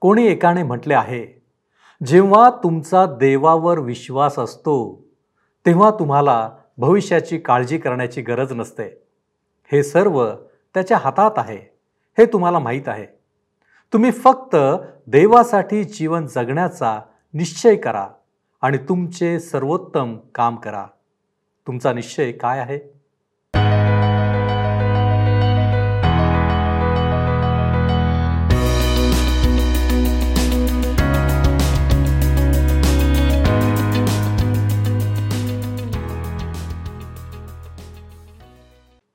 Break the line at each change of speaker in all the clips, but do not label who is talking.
कोणी एकाने म्हटले आहे जेव्हा तुमचा देवावर विश्वास असतो तेव्हा तुम्हाला भविष्याची काळजी करण्याची गरज नसते. हे सर्व त्याच्या हातात आहे हे तुम्हाला माहीत आहे. तुम्ही फक्त देवासाठी जीवन जगण्याचा निश्चय करा आणि तुमचे सर्वोत्तम काम करा. तुमचा निश्चय काय आहे?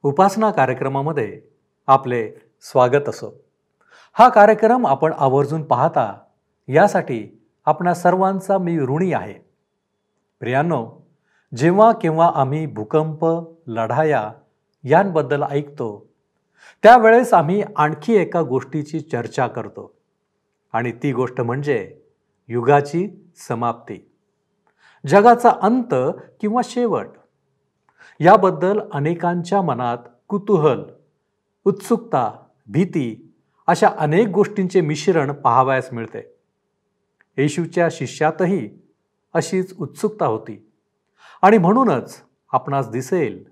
उपासना कार्यक्रमामध्ये आपले स्वागत असो. हा कार्यक्रम आपण आवर्जून पाहता यासाठी आपणा सर्वांचा मी ऋणी आहे. प्रियांनो जेव्हा केव्हा आम्ही भूकंप लढाया यांबद्दल ऐकतो त्यावेळेस आम्ही आणखी एका गोष्टीची चर्चा करतो. आणि ती गोष्ट म्हणजे युगाची समाप्ती. जगाचा अंत किंवा शेवट याबद्दल अनेकांच्या मनात कुतूहल उत्सुकता भीती अशा अनेक गोष्टींचे मिश्रण पाहावयास मिळते. येशूच्या शिष्यातही अशीच उत्सुकता होती. आणि म्हणूनच आपणास दिसेल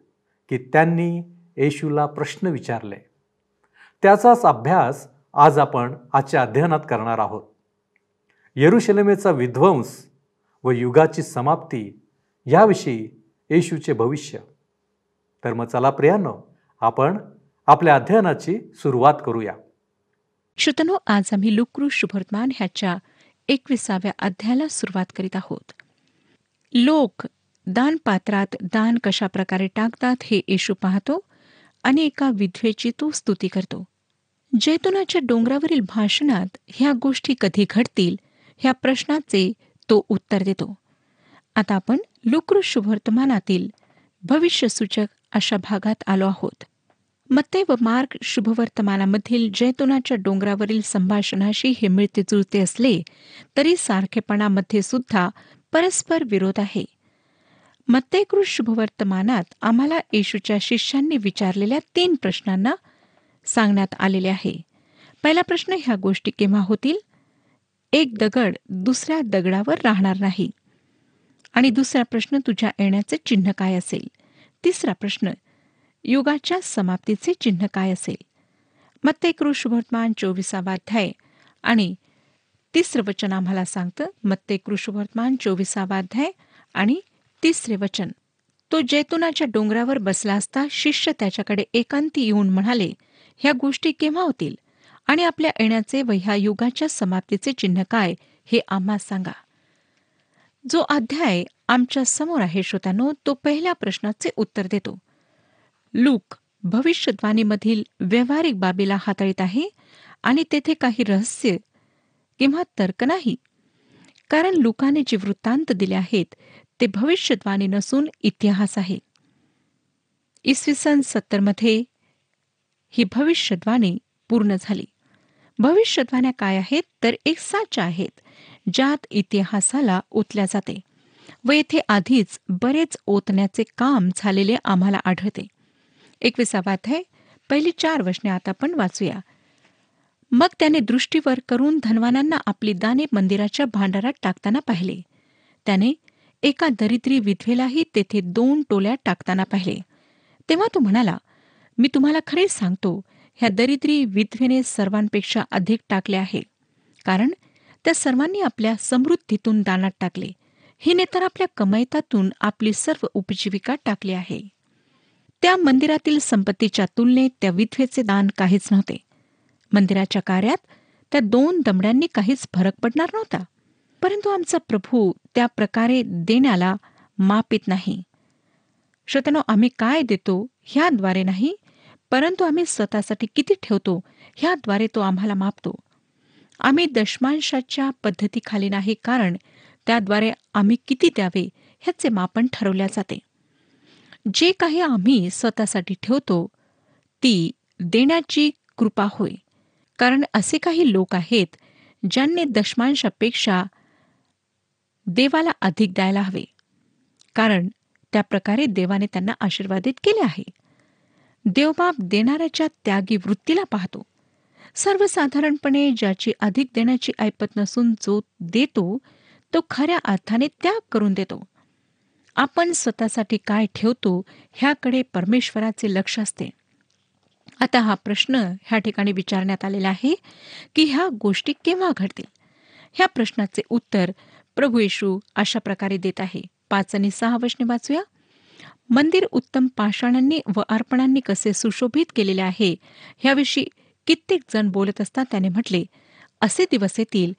की त्यांनी येशूला प्रश्न विचारले. त्याचाच अभ्यास आज आपण आजच्या अध्ययनात करणार आहोत. येरुशलेमेचा विध्वंस व युगाची समाप्ती याविषयी येशूचे भविष्य. तर मग चला प्रियानो आपण आपल्या अध्ययनाची सुरुवात करूया.
श्रुतनो आज आम्ही लुक्रू शुभवर्तमान ह्याच्या एकविसाव्या अध्यायाला सुरुवात करीत आहोत. लोक दानपात्रात दान कशा प्रकारे टाकतात हे येशू पाहतो आणि एका विधवेची तो स्तुती करतो. जैतुनाच्या डोंगरावरील भाषणात ह्या गोष्टी कधी घडतील ह्या प्रश्नाचे तो उत्तर देतो. आता आपण लुक्रू शुभवर्तमानातील भविष्यसूचक अशा भागात आलो आहोत. मत्ते व मार्ग शुभवर्तमानामधील जैतुनाच्या डोंगरावरील संभाषणाशी हे मिळते जुळते असले तरी सारखेपणामध्ये सुद्धा परस्पर विरोध आहे. मत्तेकृष शुभवर्तमानात आम्हाला येशूच्या शिष्यांनी विचारलेल्या तीन प्रश्नांना सांगण्यात आलेले आहे. पहिला प्रश्न ह्या गोष्टी केव्हा होतील? एक दगड दुसऱ्या दगडावर राहणार नाही. आणि दुसरा प्रश्न तुझ्या येण्याचे चिन्ह काय असेल? तिसरा प्रश्न युगाच्या समाप्तीचे चिन्ह काय असेल? मत्ते कृषवर्तमान चोवीसावा अध्याय आणि तिसरं वचन आम्हाला सांगतं मत्ते कृषवर्तमान चोवीसावा अध्याय आणि तिसरे वचन. तो जैतुनाच्या डोंगरावर बसला असता शिष्य त्याच्याकडे एकांती येऊन म्हणाले ह्या गोष्टी केव्हा होतील? आणि आपल्या येण्याचे व ह्या युगाच्या समाप्तीचे चिन्ह काय? हे आम्हा सांगा. जो अध्याय आमच्यासमोर आहे श्रोत्यानो तो पहिल्या प्रश्नाचे उत्तर देतो. लूक भविष्यद्वाणीमधील व्यावहारिक बाबीला हाताळीत आहे आणि तेथे काही रहस्य किंवा तर्क नाही. कारण लुकाने जे वृत्तांत दिले आहेत ते भविष्यद्वाणी नसून इतिहास आहे. इसवी सन सत्तरमध्ये ही भविष्यद्वाणी पूर्ण झाली. भविष्यद्वाण्या काय आहेत? तर एक साच्या आहेत. ज्यात इतिहासाला ओतल्या जाते व येथे आधीच बरेच ओतण्याचे काम झालेले आम्हाला आढळते. एकविसावा अध्याय पहिली चार वचने आता आपण वाचूया. मग त्याने दृष्टीवर करून धनवानांना आपली दाने मंदिराच्या भांडारात टाकताना पाहिले. त्याने एका दरिद्री विधवेलाही तेथे दोन टोल्या टाकताना पाहिले. तेव्हा तो म्हणाला मी तुम्हाला खरेच सांगतो ह्या दरिद्री विधवेने सर्वांपेक्षा अधिक टाकले आहे. कारण त्या सर्वांनी आपल्या समृद्धीतून दानात टाकले. हिने तर आपल्या कमयतातून आपली सर्व उपजीविका टाकली आहे. त्या मंदिरातील संपत्तीच्या तुलनेत त्या विधवेचे दान काहीच नव्हते. मंदिराच्या कार्यात त्या दोन दमड्यांनी काहीच फरक पडणार नव्हता. परंतु आमचा प्रभू त्या प्रकारे देण्याला मापित नाही. श्रोतनो आम्ही काय देतो ह्याद्वारे नाही परंतु आम्ही स्वतःसाठी किती ठेवतो ह्याद्वारे तो आम्हाला मापतो. आम्ही दशमांशाच्या पद्धतीखाली नाही कारण त्याद्वारे आम्ही किती द्यावे ह्याचे मापन ठरवल्या जाते. जे काही आम्ही स्वतःसाठी ठेवतो ती देण्याची कृपा होय. कारण असे काही लोक आहेत ज्यांनी दशमांशापेक्षा देवाला अधिक द्यायला हवे. कारण त्या प्रकारे देवाने त्यांना आशीर्वादित केले आहे. देवबाप देणाऱ्याच्या त्यागी वृत्तीला पाहतो. सर्वसाधारणपणे ज्याची अधिक देण्याची ऐपत नसून जो देतो तो खऱ्या अर्थाने त्याग करून देतो. आपण स्वतःसाठी काय ठेवतो ह्याकडे परमेश्वराचे लक्ष असते. आता हा प्रश्न ह्या ठिकाणी विचारण्यात आलेला आहे की ह्या गोष्टी केव्हा घडतील? ह्या प्रश्नाचे उत्तर प्रभू येशू अशा प्रकारे देत आहे. पाच आणि सहा वचने वाचूया. मंदिर उत्तम पाषाणांनी व अर्पणांनी कसे सुशोभित केलेले आहे ह्याविषयी कित्येक जण बोलत असता त्याने म्हटले असे दिवस येतील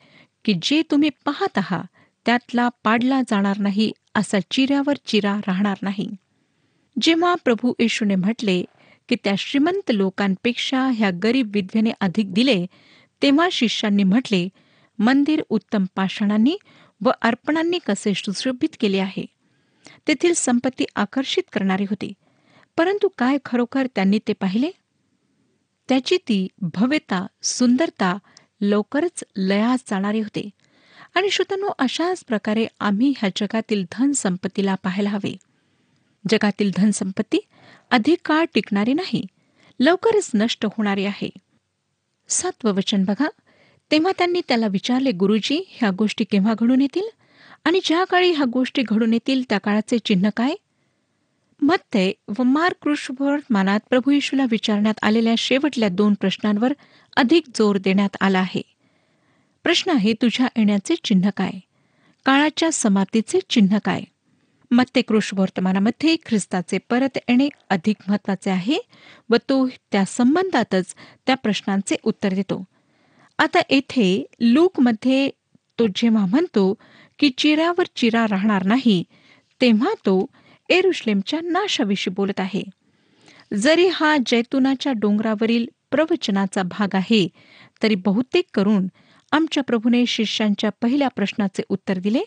की जे तुम्ही पाहत आहात त्यातला पाडला जाणार नाही असा चिऱ्यावर चिरा राहणार नाही. जेव्हा प्रभू येशूने म्हटले की त्या श्रीमंत लोकांपेक्षा ह्या गरीब विधवेने अधिक दिले तेव्हा शिष्यांनी म्हटले मंदिर उत्तम पाषाणांनी व अर्पणांनी कसे सुशोभित केले आहे. तेथील संपत्ती आकर्षित करणारी होती. परंतु काय खरोखर त्यांनी ते पाहिले? त्याची ती भव्यता सुंदरता लवकरच लयास जाणारी होते. आणि श्रोतनो अशाच प्रकारे आम्ही ह्या जगातील धनसंपत्तीला पाहायला हवे. जगातील धनसंपत्ती अधिक काळ टिकणारी नाही लवकरच नष्ट होणारी आहे. सातवं वचन बघा. तेव्हा त्यांनी त्याला विचारले गुरुजी ह्या गोष्टी केव्हा घडून येतील? आणि ज्या काळी ह्या गोष्टी घडून येतील त्या काळाचे चिन्ह काय? मत्ते व मार्क मनात प्रभू येशूला विचारण्यात आलेल्या शेवटल्या दोन प्रश्नांवर अधिक जोर देण्यात आला आहे. प्रश्न आहे तुझ्या येण्याचे चिन्ह काय? काळाच्या समाप्तीचे चिन्ह काय? मत्ते कृष वर्तमानामध्ये ख्रिस्ताचे परत येणे अधिक महत्त्वाचे आहे व तो त्या संबंधातच त्या प्रश्नांचे उत्तर देतो. आता येथे लूकमध्ये तो जेव्हा म्हणतो की चिरावर चिरा राहणार नाही तेव्हा तो एरुश्लेमच्या नाशाविषयी बोलत आहे. जरी हा जैतुनाच्या डोंगरावरील प्रवचनाचा भाग आहे तरी बहुतेक करून आमच्या प्रभूने शिष्यांच्या पहिल्या प्रश्नाचे उत्तर दिले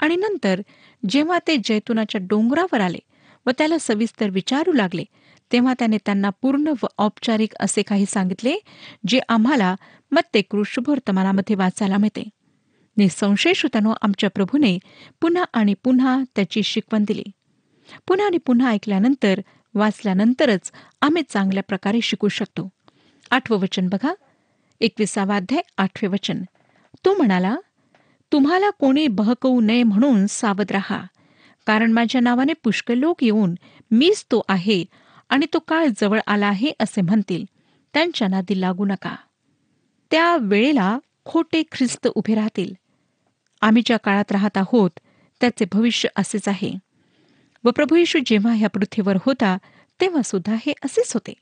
आणि नंतर जेव्हा ते जैतुनाच्या डोंगरावर आले व त्याला सविस्तर विचारू लागले तेव्हा त्याने त्यांना पूर्ण व औपचारिक असे काही सांगितले जे आम्हाला मत्तेकृ शुभवर्तमानामध्ये वाचायला मिळते. निसंशय श्रोतानो आमच्या प्रभूने पुन्हा आणि पुन्हा त्याची शिकवण दिली. पुन्हा आणि पुन्हा ऐकल्यानंतर वाचल्यानंतरच आम्ही चांगल्या प्रकारे शिकू शकतो. आठवं वचन बघा. एकविसावाध्याय आठवे वचन. तो म्हणाला तुम्हाला कोणी बहकवू नये म्हणून सावध रहा. कारण माझ्या नावाने पुष्कळ लोक येऊन मीच तो आहे आणि तो काळ जवळ आला आहे असे म्हणतील. त्यांच्या नादी लागू नका. त्या वेळेला खोटे ख्रिस्त उभे राहतील. आम्ही ज्या काळात राहत आहोत त्याचे भविष्य असेच आहे. व प्रभू येशू जेव्हा ह्या पृथ्वीवर होता तेव्हा सुद्धा हे असेच होते.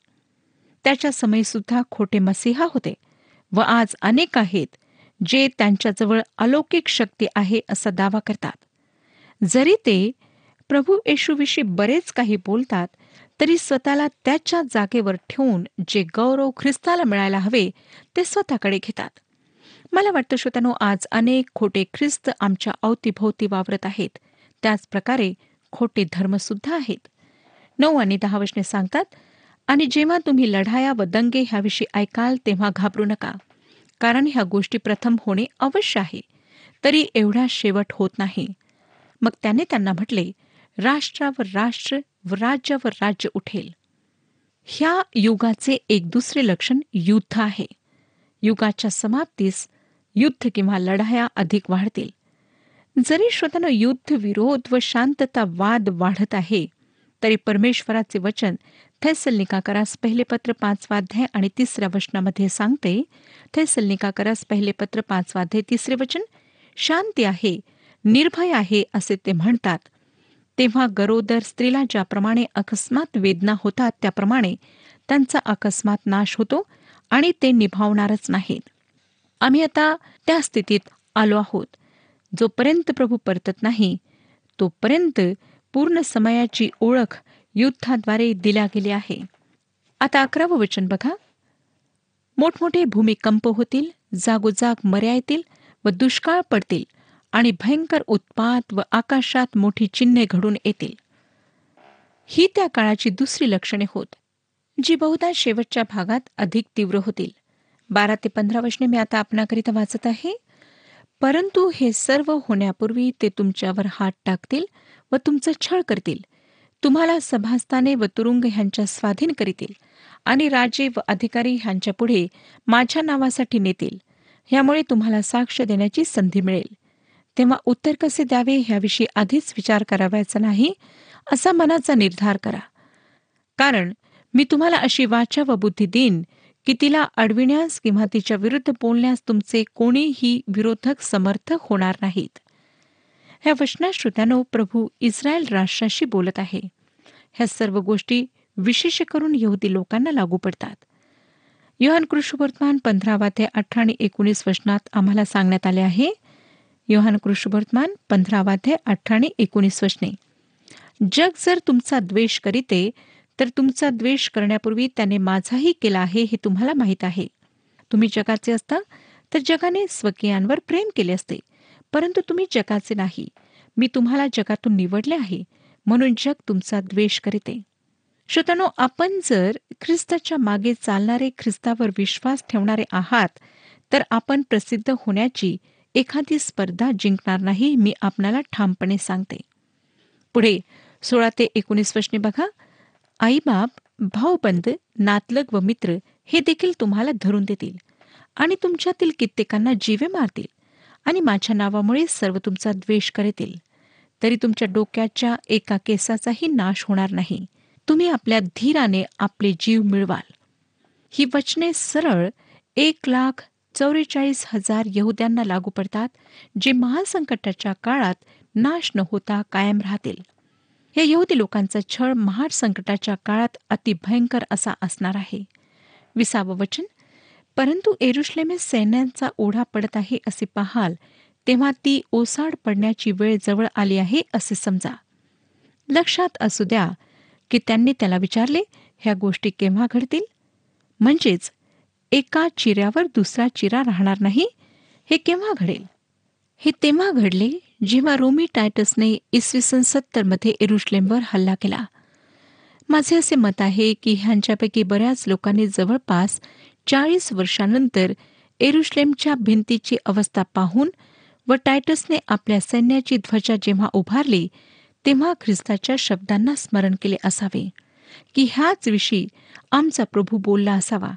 त्याच्या समयी सुद्धा खोटे मसीहा होते व आज अनेक आहेत जे त्यांच्याजवळ अलौकिक शक्ती आहे असा दावा करतात. जरी ते प्रभू येशूविषयी बरेच काही बोलतात तरी स्वतःला त्याच्या जागेवर ठेवून जे गौरव ख्रिस्ताला मिळायला हवे ते स्वतःकडे घेतात. मला वाटतं श्रोत्यानो आज अनेक खोटे ख्रिस्त आमच्या अवतीभोवती वावरत आहेत. त्याच प्रकारे खोटे धर्मसुद्धा आहेत. नऊ आणि दहा वचने सांगतात आणि जेव्हा तुम्ही लढाया व दंगे ह्याविषयी ऐकाल तेव्हा घाबरू नका. कारण ह्या गोष्टी प्रथम होणे अवश्य आहे. तरी एवढा शेवट होत नाही. मग त्याने त्यांना म्हटले राष्ट्रावर राष्ट्र व राज्यावर राज्य उठेल. ह्या युगाचे एक दुसरे लक्षण युद्ध आहे. युगाच्या समाप्तीस युद्ध किंवा लढाया अधिक वाढतील. जरी श्रोत्यानं युद्ध विरोध व शांतता वाद वाढत आहे तरी परमेश्वराचे वचन थैसलनिकाकरास पहिले पत्र पाचवाध्याय आणि तिसऱ्या वचनामध्ये सांगते थैसलनिकाकरास पहिले पत्र पाचवाध्याय तिसरे वचन शांती आहे निर्भय आहे असे ते म्हणतात. तेव्हा गरोदर स्त्रीला ज्याप्रमाणे अकस्मात वेदना होतात त्याप्रमाणे त्यांचा अकस्मात नाश होतो आणि ते निभावणारच नाहीत. आम्ही आता त्या स्थितीत आलो आहोत. जोपर्यंत प्रभू परतत नाही तोपर्यंत पूर्ण समयाची ओळख युद्धाद्वारे दिल्या गेली आहे. आता अकरावं वचन बघा. मोठमोठे भूमिकंप होतील जागोजाग मर्या येतील व दुष्काळ पडतील आणि भयंकर उत्पात व आकाशात मोठी चिन्हे घडून येतील. ही त्या काळाची दुसरी लक्षणे होत जी बहुधा शेवटच्या भागात अधिक तीव्र होतील. बारा ते पंधरा वचने मी आता आपणाकरिता वाचत आहे. परंतु हे सर्व होण्यापूर्वी ते तुमच्यावर हात टाकतील व तुमचं छळ करतील. तुम्हाला सभास्थाने व तुरुंग ह्यांच्या स्वाधीन करीतील आणि राजे व अधिकारी ह्यांच्यापुढे माझ्या नावासाठी नेतील. ह्यामुळे तुम्हाला साक्ष देण्याची संधी मिळेल. तेव्हा उत्तर कसे द्यावे ह्याविषयी आधीच विचार करावायचा नाही असा मनाचा निर्धार करा. कारण मी तुम्हाला अशी वाचा व बुद्धी देईन की तिला अडविण्यास किंवा तिच्या विरुद्ध बोलण्यास तुमचे कोणीही विरोधक समर्थक होणार नाहीत. ह्या वचनाश्रोत्यानो प्रभू इस्रायल राष्ट्राशी बोलत आहे. ह्या सर्व गोष्टी विशेष करून यहुदी लोकांना लागू पडतात. योहान कृष्णवर्तमान पंधरावा ते अठरा आणि एकोणीस वचनात आम्हाला सांगण्यात आले आहे. योहान कृष्णवर्तमान पंधरावा ते अठरा आणि एकोणीस वचने. जग जर तुमचा द्वेष करीते तर तुमचा द्वेष करण्यापूर्वी त्याने माझाही केला आहे हे तुम्हाला माहीत आहे. तुम्ही जगाचे असता तर जगाने स्वकीयांवर प्रेम केले असते. परंतु तुम्ही जगाचे नाही. मी तुम्हाला जगातून निवडले आहे म्हणून जग तुमचा द्वेष करीते. श्रोतानो आपण जर ख्रिस्ताच्या मागे चालणारे ख्रिस्तावर विश्वास ठेवणारे आहात तर आपण प्रसिद्ध होण्याची एखादी स्पर्धा जिंकणार नाही मी आपणाला ठामपणे सांगते. पुढे सोळा ते एकोणीस वर्षने बघा. आईबाप भाऊबंद नातलग व मित्र हे देखील तुम्हाला धरून देतील आणि तुमच्यातील कित्येकांना जीवे मारतील आणि माझ्या नावामुळे सर्व तुमचा द्वेष करतील. तरी तुमच्या डोक्याच्या एका केसाचाही नाश होणार नाही. तुम्ही आपल्या धीराने आपले जीव मिळवाल. ही वचने सरळ एक लाख चौवेचाळीस हजार यहुद्यांना लागू पडतात जे महासंकटाच्या काळात नाश न होता कायम राहतील. या यहुदी लोकांचा छळ महाड संकटाच्या काळात अतिभयंकर असा असणार आहे. विसावं वचन परंतु एरुश्लेमे सैन्यांचा ओढा पडत आहे असे पाहाल तेव्हा ती ओसाड पडण्याची वेळ जवळ आली आहे असे समजा. लक्षात असू द्या की त्यांनी त्याला विचारले ह्या गोष्टी केव्हा घडतील? म्हणजेच एका चिऱ्यावर दुसरा चिरा राहणार नाही हे केव्हा घडेल? हे तेव्हा घडले? जेव्हा रोमी टायटसने इसवी सन सत्तरमध्ये एरुश्लेमवर हल्ला केला. माझे असे मत आहे की ह्यांच्यापैकी बऱ्याच लोकांनी जवळपास चाळीस वर्षानंतर एरुश्लेमच्या भिंतीची अवस्था पाहून व टायटसने आपल्या सैन्याची ध्वजा जेव्हा उभारली तेव्हा ख्रिस्ताच्या शब्दांना स्मरण केले असावे की ह्याच विषयी आमचा प्रभू बोलला असावा.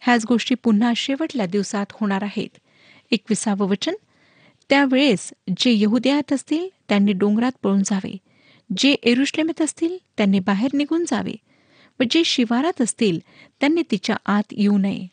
ह्याच गोष्टी पुन्हा शेवटल्या दिवसात होणार आहेत. एकविसावं वचन. त्यावेळेस जे यहुद्यात असतील त्यांनी डोंगरात पळून जावे. जे एरुश्लेमेत असतील त्यांनी बाहेर निघून जावे. व जे शिवारात असतील त्यांनी तिच्या आत येऊ नये.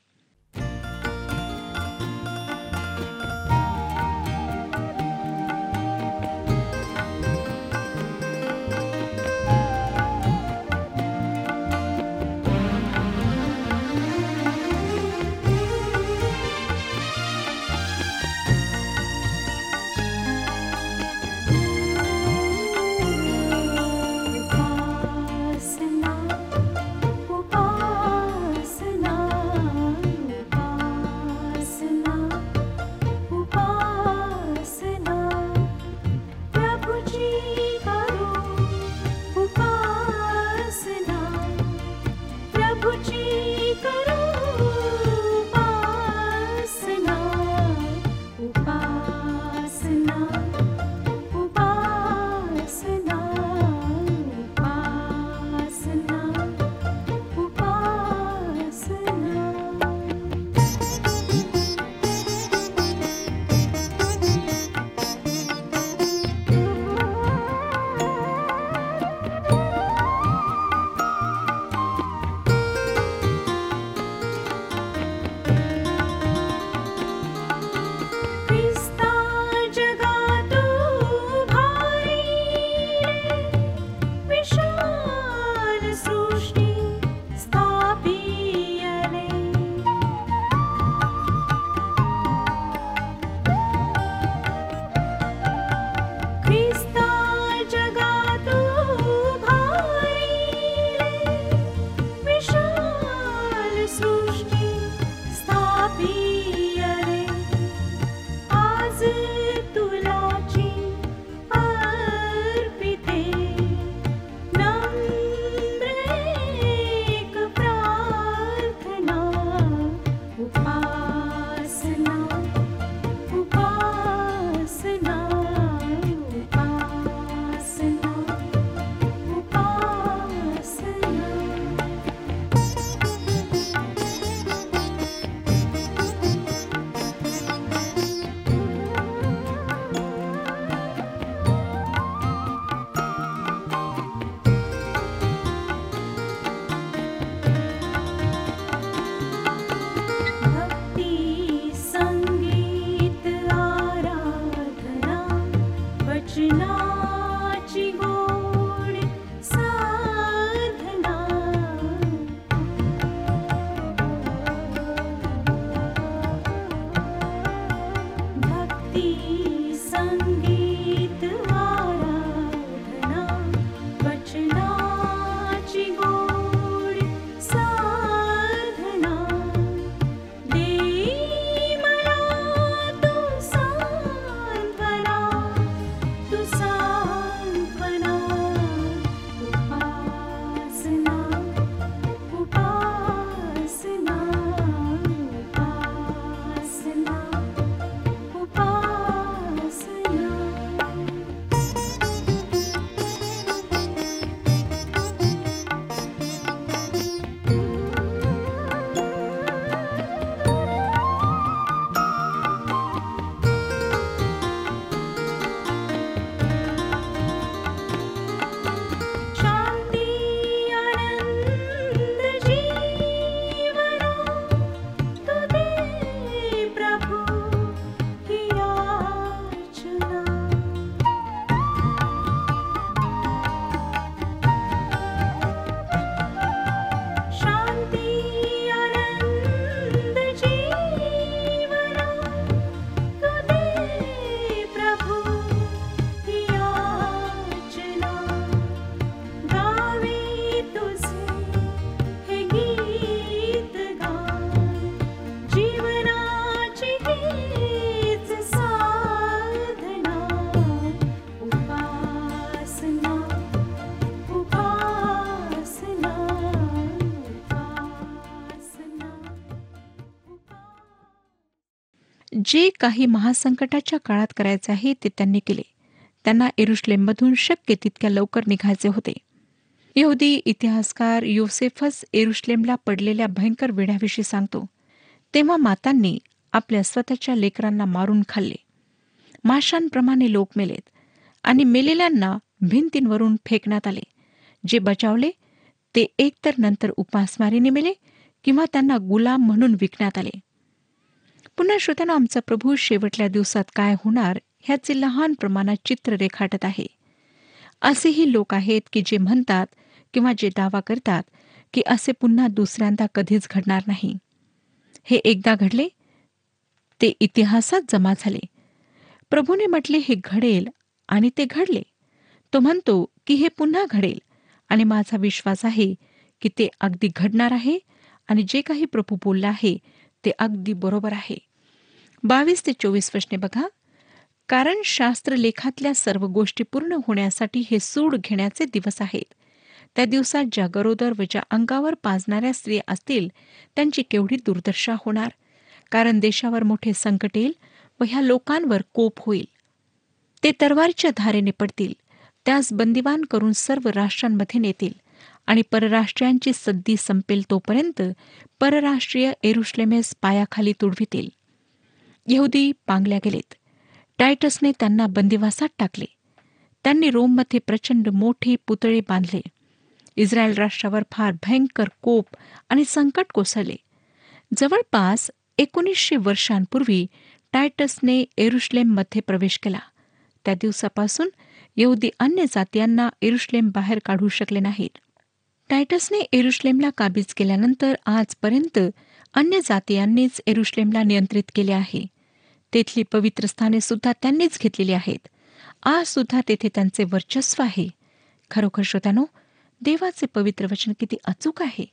काही महासंकटाच्या काळात करायचे आहे ते त्यांनी केले. त्यांना एरुश्लेममधून शक्य तितक्या लवकर निघायचे होते. यहुदी इतिहासकार योसेफस एरुश्लेमला पडलेल्या भयंकर वेढ्याविषयी सांगतो. तेव्हा मातांनी आपल्या स्वतःच्या लेकरांना मारून खाल्ले. माशांप्रमाणे लोक मेलेत आणि मेलेल्यांना भिंतींवरून फेकण्यात आले. जे बचावले ते एकतर नंतर उपासमारीने मेले किंवा त्यांना गुलाम म्हणून विकण्यात आले. पुन्हा श्रोत्यानं आमचा प्रभू शेवटल्या दिवसात काय होणार ह्याचे लहान प्रमाणात चित्र रेखाटत आहे. असेही लोक आहेत की जे म्हणतात किंवा जे दावा करतात की असे पुन्हा दुसऱ्यांदा कधीच घडणार नाही. हे एकदा घडले ते इतिहासात जमा झाले. प्रभूने म्हटले हे घडेल आणि ते घडले. तो म्हणतो की हे पुन्हा घडेल आणि माझा विश्वास आहे की ते अगदी घडणार आहे आणि जे काही प्रभू बोलला आहे ते अगदी बरोबर आहे. बावीस ते चोवीस प्रश्ने बघा. कारण शास्त्रलेखातल्या सर्व गोष्टी पूर्ण होण्यासाठी हे सूड घेण्याचे दिवस आहेत. त्या दिवसात ज्या गरोदर व ज्या अंगावर पाजणाऱ्या स्त्रिया असतील त्यांची केवढी दुर्दशा होणार? कारण देशावर मोठे संकट येईल व ह्या लोकांवर कोप होईल. ते तरवारच्या धारेने पडतील. त्यास बंदिवान करून सर्व राष्ट्रांमध्ये नेतील. आणि परराष्ट्रीयांची सद्दी संपेल तोपर्यंत परराष्ट्रीय एरुश्लेमेस पायाखाली तुडवितील. यहुदी पांगल्या गेलेत. टायटसने त्यांना बंदिवासात टाकले. त्यांनी रोममध्ये प्रचंड मोठे पुतळे बांधले. इस्रायल राष्ट्रावर फार भयंकर कोप आणि संकट कोसळले. जवळपास एकोणीसशे वर्षांपूर्वी टायटसने एरुश्लेममध्ये प्रवेश केला. त्या दिवसापासून यहुदी अन्य जातीयांना एरुश्लेम बाहेर काढू शकले नाहीत. टायटसने एरुश्लेमला काबीज केल्यानंतर आजपर्यंत अन्य जातीयांनीच एरुश्लेमला नियंत्रित केले आहे. तेथली पवित्र स्थाने सुद्धा त्यांनीच घेतलेली आहेत. आज सुद्धा तेथे त्यांचे वर्चस्व आहे. खरोखर श्रोत्यानो देवाचे पवित्र वचन किती अचूक आहे.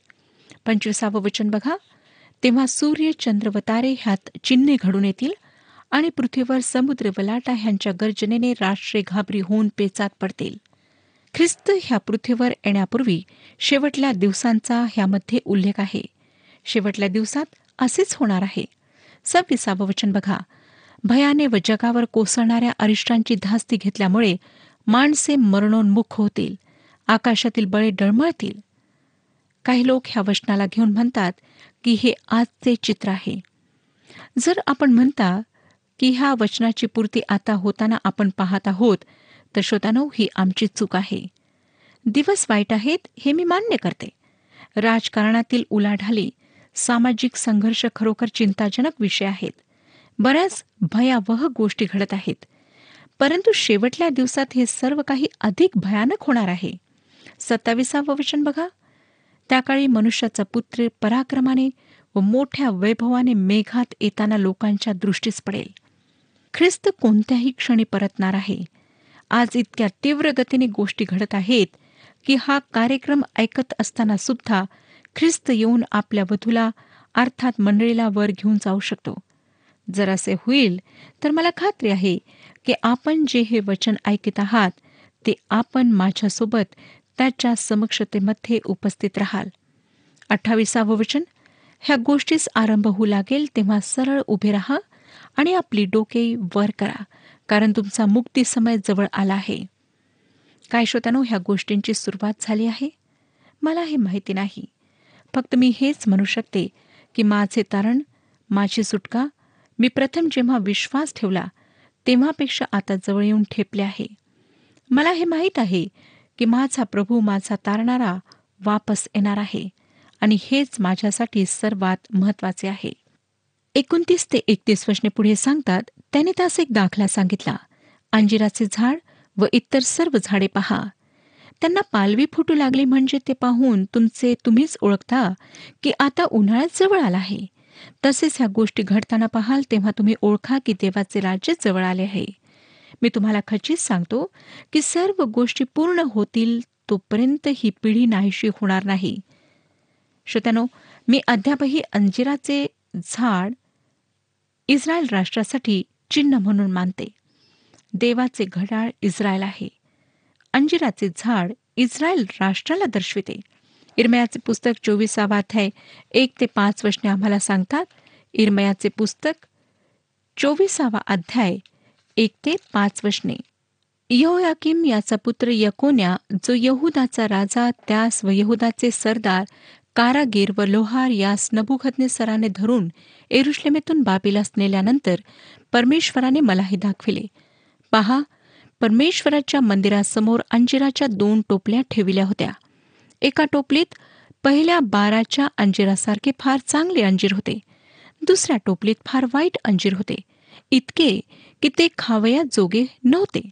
पंचवीसावं वचन बघा. तेव्हा सूर्य चंद्र व तारे ह्यात चिन्हे घडून येतील आणि पृथ्वीवर समुद्र वलाटा ह्यांच्या गर्जनेने राष्ट्रे घाबरी होऊन पेचात पडतील. ख्रिस्त ह्या पृथ्वीवर येण्यापूर्वी शेवटल्या दिवसांचा ह्यामध्ये उल्लेख आहे. शेवटल्या दिवसात असेच होणार आहे. सव्वीसावं वचन बघा. भयाने व जगावर कोसळणाऱ्या अरिष्टांची धास्ती घेतल्यामुळे माणसे मरणोन्मुख होतील. आकाशातील बळे डळमळतील. काही लोक ह्या वचनाला घेऊन म्हणतात की हे आजचे चित्र आहे. जर आपण म्हणता की ह्या वचनाची पूर्ती आता होताना आपण पाहत आहोत तर श्रोतानो ही आमची चूक आहे. दिवस वाईट आहेत हे मी मान्य करते. राजकारणातील उलाढाली सामाजिक संघर्ष खरोखर चिंताजनक विषय आहेत. बऱ्याच भयावह गोष्टी घडत आहेत. परंतु शेवटल्या दिवसात हे सर्व काही अधिक भयानक होणार आहे. सत्तावीसावं वचन बघा. त्या काळी मनुष्याचा पुत्र पराक्रमाने व मोठ्या वैभवाने मेघात येताना लोकांच्या दृष्टीस पडेल. ख्रिस्त कोणत्याही क्षणी परतणार आहे. आज इतक्या तीव्र गतीने गोष्टी घडत आहेत की हा कार्यक्रम ऐकत असताना सुद्धा ख्रिस्त येऊन आपल्या वधूला अर्थात मंडळीला वर घेऊन जाऊ शकतो. जर असे होईल तर मला खात्री आहे की आपण जे हे वचन ऐकत आहात ते आपण माझ्यासोबत त्याच्या समक्षतेमध्ये उपस्थित राहाल. अठ्ठावीसावं वचन ह्या गोष्टीस आरंभ होऊ लागेल तेव्हा सरळ उभे राहा आणि आपली डोके वर करा. कारण तुमचा मुक्ती समय जवळ आला आहे. काय श्रोत्यानो ह्या गोष्टींची सुरुवात झाली आहे? मला हे माहिती नाही. फक्त मी हेच म्हणू शकते की माझे तारण माझी सुटका मी प्रथम जेव्हा विश्वास ठेवला तेव्हापेक्षा आता जवळ येऊन ठेपले आहे. मला हे माहीत आहे की माझा प्रभू माझा तारणारा वापस येणार आहे आणि हेच माझ्यासाठी सर्वात महत्त्वाचे आहे. एकोणतीस ते एकतीस वचने पुढे सांगतात त्याने त्यास एक दाखला सांगितला. अंजिराचे झाड व इतर सर्व झाडे पहा. त्यांना पालवी फुटू लागली म्हणजे ते पाहून तुमचे तुम्हीच ओळखता की आता उन्हाळ्यात जवळ आला आहे. तसेच ह्या गोष्टी घडताना पाहाल तेव्हा तुम्ही ओळखा की देवाचे राज्य जवळ आले आहे. मी तुम्हाला खचित सांगतो की सर्व गोष्टी पूर्ण होतील तोपर्यंत ही पिढी नाहीशी होणार नाही. श्रोत्यानो मी अद्यापही अंजिराचे झाड इस्रायल राष्ट्रासाठी चिन्ह म्हणून मानते. देवाचे घड्याळ इस्रायल आहे. अंजिराचे झाड इस्रायल राष्ट्राला दर्शविते. इरमयाचे पुस्तक चोवीसावा अध्याय एक ते पाच वचने आम्हाला सांगतात. इरमयाचे पुस्तक चोवीसावा अध्याय एक ते पाच वचने. यहोयाकिम याचा पुत्र यकोन्या जो यहुदाचा राजा त्यास व यहुदाचे सरदार कारागीर व लोहार यास नबुखदनेसराने धरून एरुश्लेमेतून बाबीलास नेल्यानंतर परमेश्वराने मलाही दाखविले. पहा परमेश्वराच्या मंदिरासमोर अंजिराच्या दोन टोपल्या ठेविल्या होत्या. एका टोपलीत पहिल्या बाराच्या अंजिरासारखे फार चांगले अंजीर होते. दुसऱ्या टोपलीत फार वाईट अंजीर होते. इतके की ते खावया जोगे नव्हते.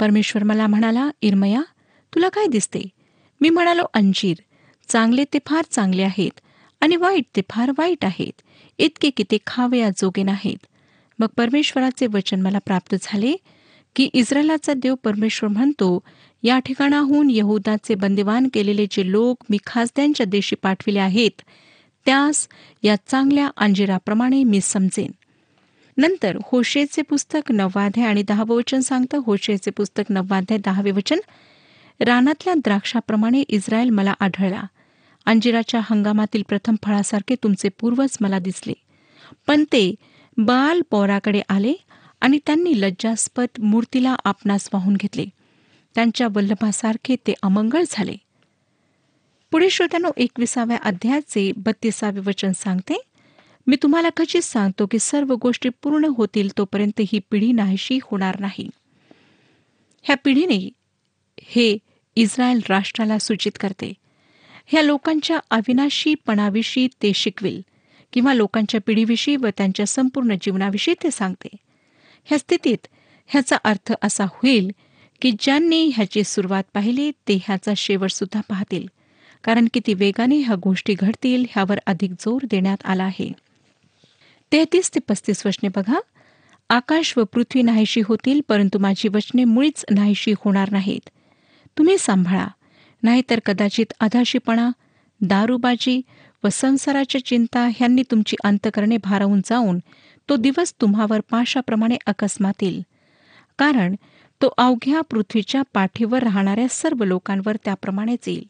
परमेश्वर मला म्हणाला इरमया तुला काय दिसते? मी म्हणालो अंजीर. चांगले ते फार चांगले आहेत आणि वाईट ते फार वाईट आहेत. इतके की ते खावया जोगे नाहीत. मग परमेश्वराचे वचन मला प्राप्त झाले की इस्रायलाचा देव परमेश्वर म्हणतो या ठिकाणाहून यहुदाचे बंदिवान केलेले जे लोक मी खासद्यांच्या देशी पाठविले आहेत त्यास या चांगल्या अंजिराप्रमाणे मी समजेन. नंतर होशेचे पुस्तक नववाध्याय आणि दहावं वचन सांगतं होशेचे पुस्तक नववाध्याय दहावे वचन रानातल्या द्राक्षाप्रमाणे इस्रायल मला आढळला. अंजिराच्या हंगामातील प्रथम फळासारखे तुमचे पूर्वज मला दिसले. पण ते बाल पौराकडे आले आणि त्यांनी लज्जास्पद मूर्तीला आपणास वाहून घेतले. त्यांच्या वल्लभासारखे ते अमंगळ झाले. पुढे श्रोत्यानो एकविसाव्या अध्यायाचे बत्तीसावे वचन सांगते. मी तुम्हाला खचित सांगतो की सर्व गोष्टी पूर्ण होतील तोपर्यंत ही पिढी नाहीशी होणार नाही. ह्या पिढीने हे इस्रायल राष्ट्राला सूचित करते. ह्या लोकांच्या अविनाशीपणाविषयी ते शिकविल किंवा लोकांच्या पिढीविषयी व त्यांच्या संपूर्ण जीवनाविषयी ते सांगते. ह्या स्थितीत ह्याचा अर्थ असा होईल की ज्यांनी ह्याची सुरुवात पाहिली ते ह्याचा शेवटसुद्धा पाहतील कारण किती वेगाने ह्या गोष्टी घडतील ह्यावर अधिक जोर देण्यात आला आहे. तेहतीस ते पस्तीस वचने बघा. आकाश व पृथ्वी नाहीशी होतील परंतु माझी वचने मुळीच नाहीशी होणार नाहीत. तुम्ही सांभाळा. नाहीतर कदाचित अधाशीपणा दारूबाजी व संसाराच्या चिंता ह्यांनी तुमची अंतकरणे भारावून जाऊन तो दिवस तुम्हावर पाशाप्रमाणे अकस्मात येईल. कारण तो अवघ्या पृथ्वीच्या पाठीवर राहणाऱ्या सर्व लोकांवर त्याप्रमाणेच येईल.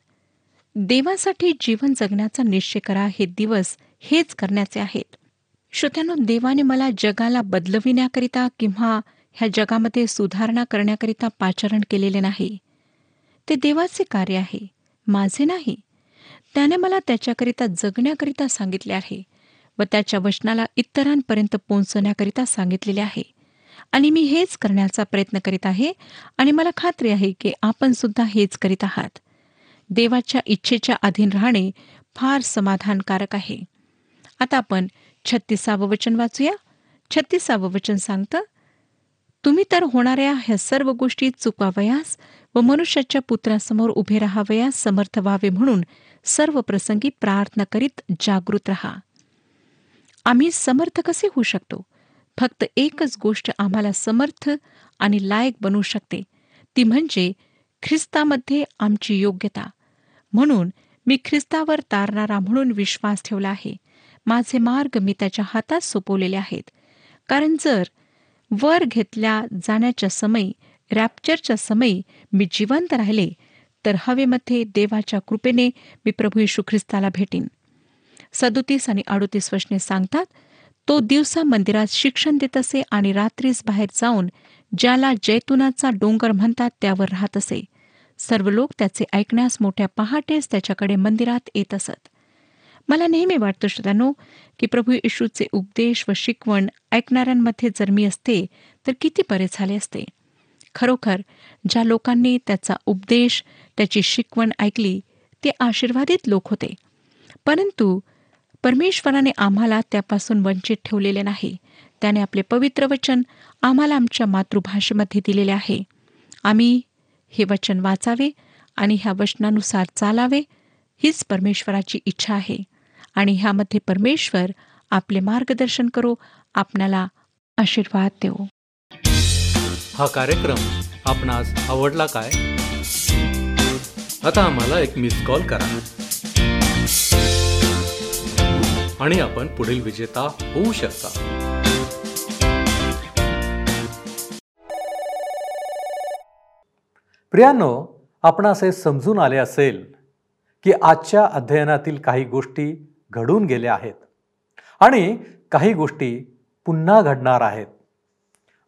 देवासाठी जीवन जगण्याचा निश्चय करा हे दिवस हेच करण्याचे आहेत. श्रोत्यानो देवाने मला जगाला बदलविण्याकरिता किंवा ह्या जगामध्ये सुधारणा करण्याकरिता पाचारण केलेले नाही. ते देवाचे कार्य आहे. माझे नाही. त्याने मला त्याच्याकरिता जगण्याकरिता सांगितले आहे व त्याच्या वचनाला इतरांपर्यंत पोहोचवण्याकरिता सांगितलेले आहे. आणि मी हेच करण्याचा प्रयत्न करीत आहे आणि मला खात्री आहे की आपण सुद्धा हेच करीत आहात. देवाच्या इच्छेच्या अधीन राहणे फार समाधानकारक आहे. आता आपण छत्तीसावं वचन वाचूया. छत्तीसावं वचन सांगतं तुम्ही तर होणाऱ्या ह्या सर्व गोष्टी चुकावयास व मनुष्याच्या पुत्रासमोर उभे राहावयास समर्थ व्हावे म्हणून सर्व प्रसंगी प्रार्थना करीत जागृत रहा. आम्ही समर्थ कसे होऊ शकतो? फक्त एकच गोष्ट आम्हाला समर्थ आणि लायक बनवू शकते. ती म्हणजे ख्रिस्तामध्ये आमची योग्यता. म्हणून मी ख्रिस्तावर तारणारा म्हणून विश्वास ठेवला आहे. माझे मार्ग मी त्याच्या हातात सोपवलेले आहेत. कारण जर वर घेतल्या जाण्याच्या समयी रॅप्चरच्या समयी मी जिवंत राहिले तर हवेमध्ये देवाच्या कृपेने मी प्रभू येशू ख्रिस्ताला भेटीन. सदोतीस आणि अडोतीस वचने सांगतात तो दिवसा मंदिरात शिक्षण देत असे आणि रात्रीस बाहेर जाऊन ज्याला जैतुनाचा डोंगर म्हणतात त्यावर राहत असे. सर्व लोक त्याचे ऐकण्यास मोठ्या पहाटेस त्याच्याकडे मंदिरात येत असत. मला नेहमी वाटतं श्रोत्यानो की प्रभू येशूचे उपदेश व शिकवण ऐकणाऱ्यांमध्ये जर मी असते तर किती बरे झाले असते. खरोखर ज्या लोकांनी त्याचा उपदेश त्याची शिकवण ऐकली ते आशीर्वादित लोक होते. परंतु परमेश्वराने आम्हाला त्यापासून वंचित ठेवलेले नाही. त्याने आपले पवित्र वचन आम्हाला आमच्या मातृभाषेमध्ये दिलेले आहे. आम्ही हे वचन वाचावे आणि ह्या वचनानुसार चालावे हीच परमेश्वराची इच्छा आहे. आणि ह्यामध्ये परमेश्वर आपले मार्गदर्शन करो आपणाला आशीर्वाद देऊ
हा कार्यक्रम आपणास आवडला काय? आता आम्हाला एक मिस कॉल करा. आणि आपण पुढील विजेता होऊ शकता. प्रियानो आपणास हे समजून आले असेल की आजच्या अध्ययनातील काही गोष्टी घडून गेल्या आहेत. आणि काही गोष्टी पुन्हा घडणार आहेत.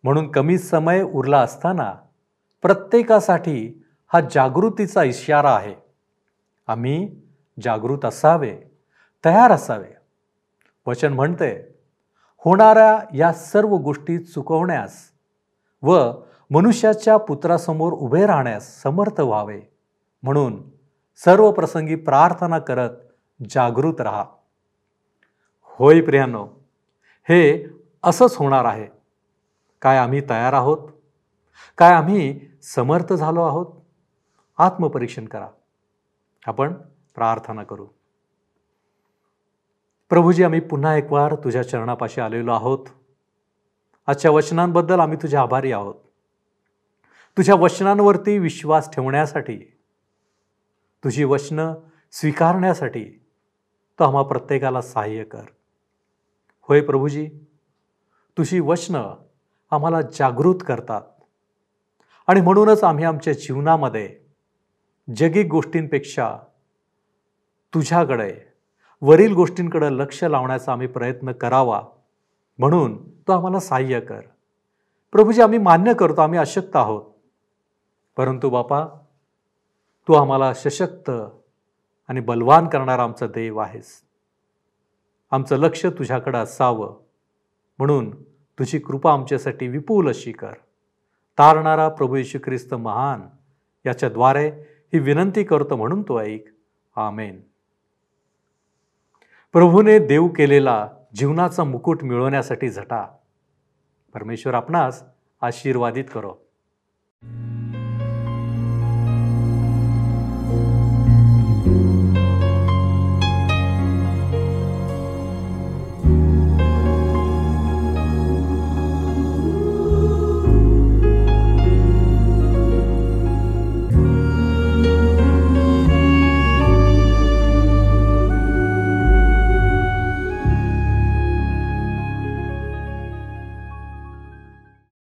म्हणून कमी समय उरला असताना प्रत्येकासाठी हा जागृतीचा इशारा आहे. आम्ही जागृत असावे तयार असावे. वचन म्हणते होणाऱ्या या सर्व गोष्टी चुकवण्यास व मनुष्याच्या पुत्रासमोर उभे राहण्यास समर्थ व्हावे. म्हणून सर्व प्रसंगी प्रार्थना करत जागृत राहा. होय प्रियानो हे असंच होणार आहे. काय आम्ही तयार आहोत? काय आम्ही समर्थ झालो आहोत? आत्मपरीक्षण करा. आपण प्रार्थना करू. प्रभूजी आम्ही पुन्हा एक वार तुझ्या चरणापाशी आलेलो आहोत. आजच्या वचनांबद्दल आम्ही तुझे आभारी आहोत. तुझ्या वचनांवरती विश्वास ठेवण्यासाठी तुझी वचनं स्वीकारण्यासाठी तो आम्हा प्रत्येकाला सहाय्य कर. होय प्रभूजी तुझी वचनं आम्हाला जागृत करतात. आणि म्हणूनच आम्ही आमच्या जीवनामध्ये जगिक गोष्टींपेक्षा तुझ्याकडे वरील गोष्टींकडे लक्ष लावण्याचा आम्ही प्रयत्न करावा. म्हणून तो आम्हाला सहाय्य कर. प्रभूजी आम्ही मान्य करतो आम्ही अशक्त आहोत. परंतु बापा तू आम्हाला सशक्त आणि बलवान करणारा आमचा देव आहेस. आमचं लक्ष तुझ्याकडं असावं. म्हणून तुझी कृपा आमच्यासाठी विपुल अशी कर. तारणारा प्रभू येशू ख्रिस्त महान याच्याद्वारे ही विनंती करतो म्हणून तो ऐक. आमेन. प्रभूने देव केलेला जीवनाचा मुकुट मिळवण्यासाठी झटा. परमेश्वर आपणास आशीर्वादित करो.